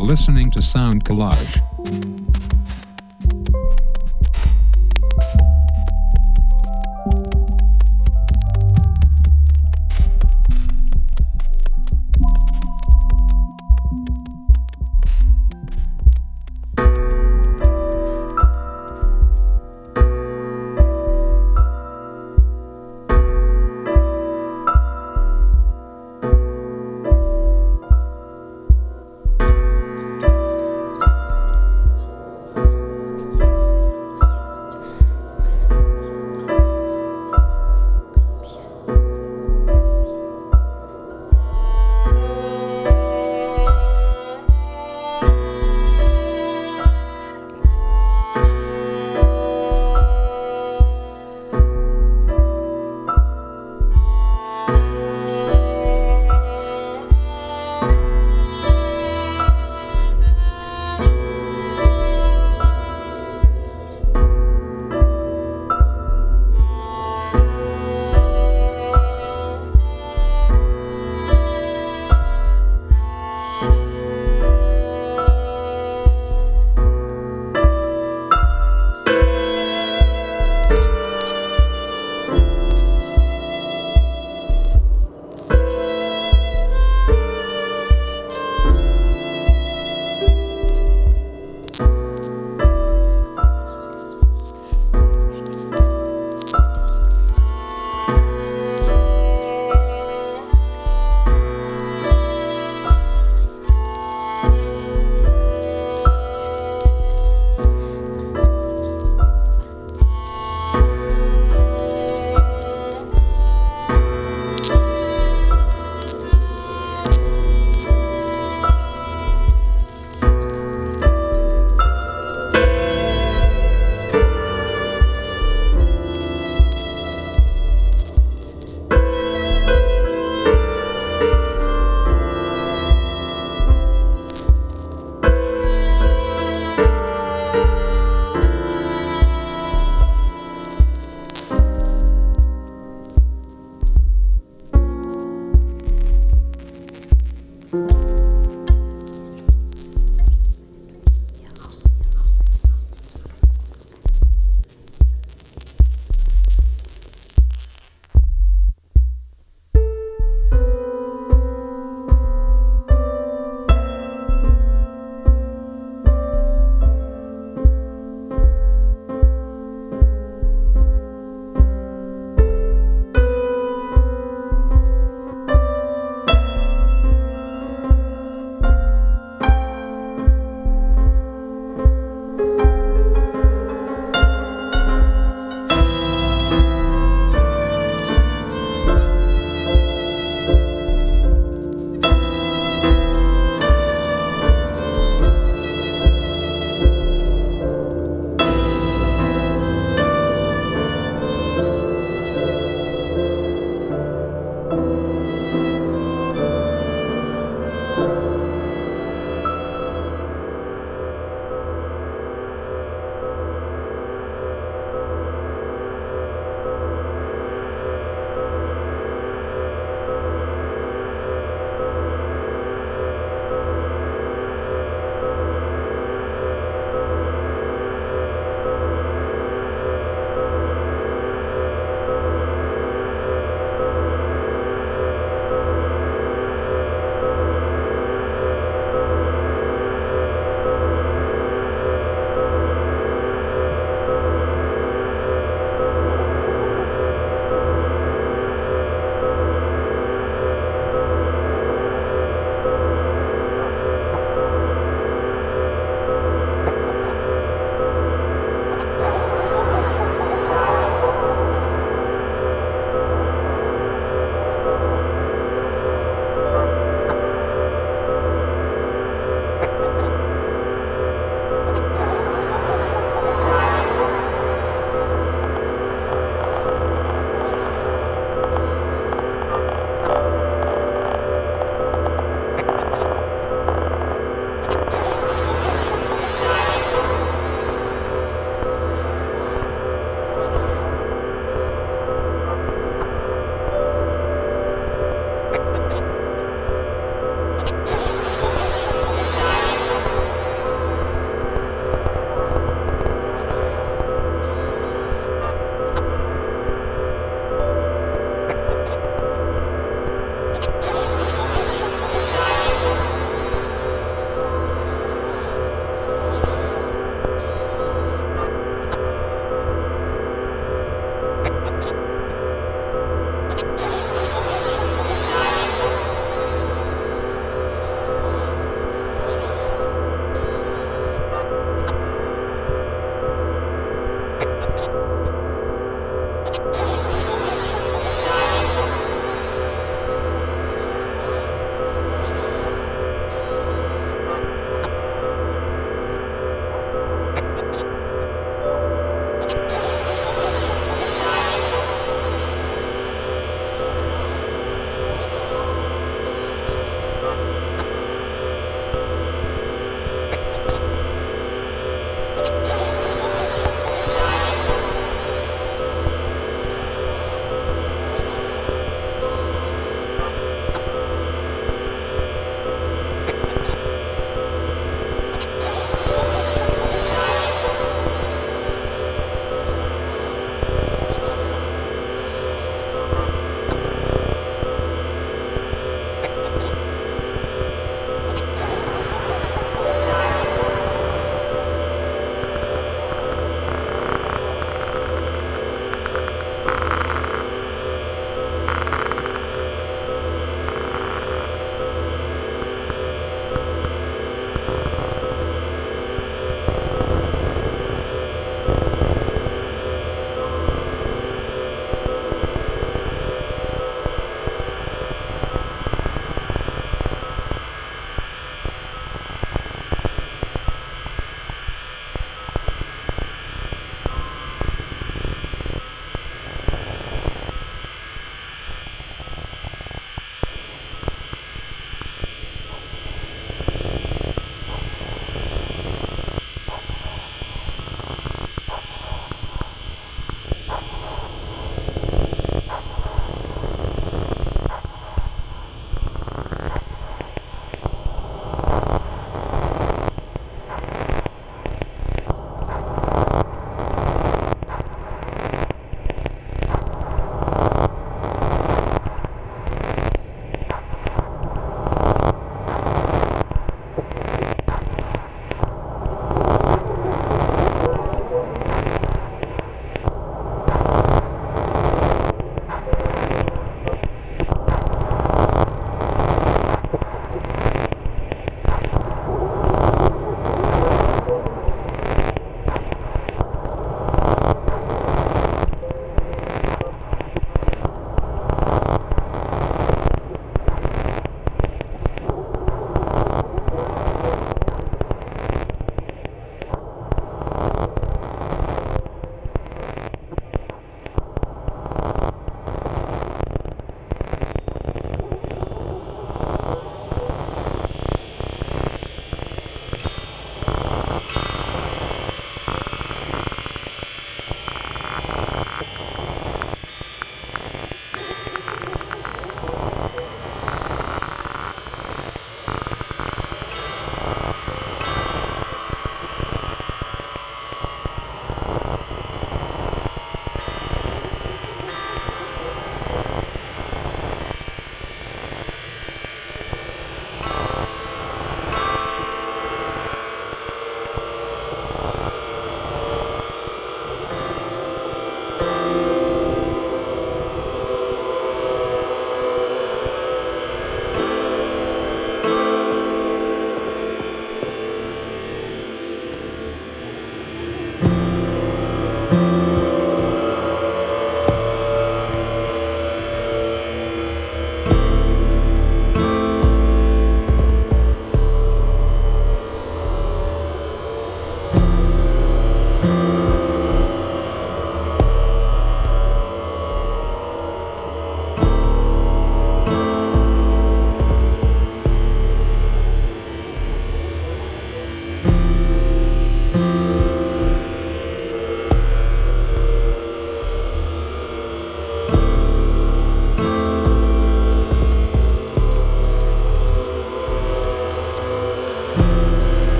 listening to Sound Collage.